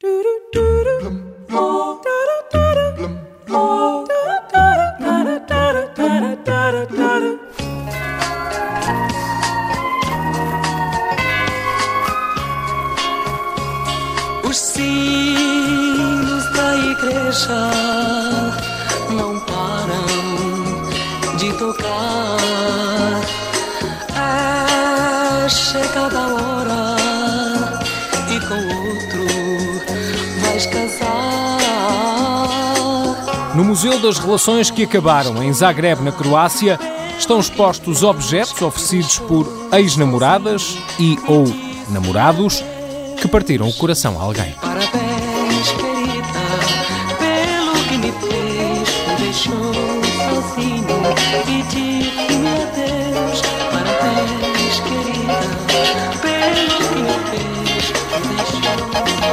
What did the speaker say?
Os sinos da igreja não param de tocar. É chegada a hora e com outro descansar. No Museu das Relações que Acabaram, em Zagreb, na Croácia, estão expostos objetos oferecidos por ex-namoradas e ou namorados que partiram o coração a alguém. Parabéns, querida, pelo que me fez, me deixou sozinho e digo-me adeus. Parabéns, querida, pelo que me fez, me deixou sozinho.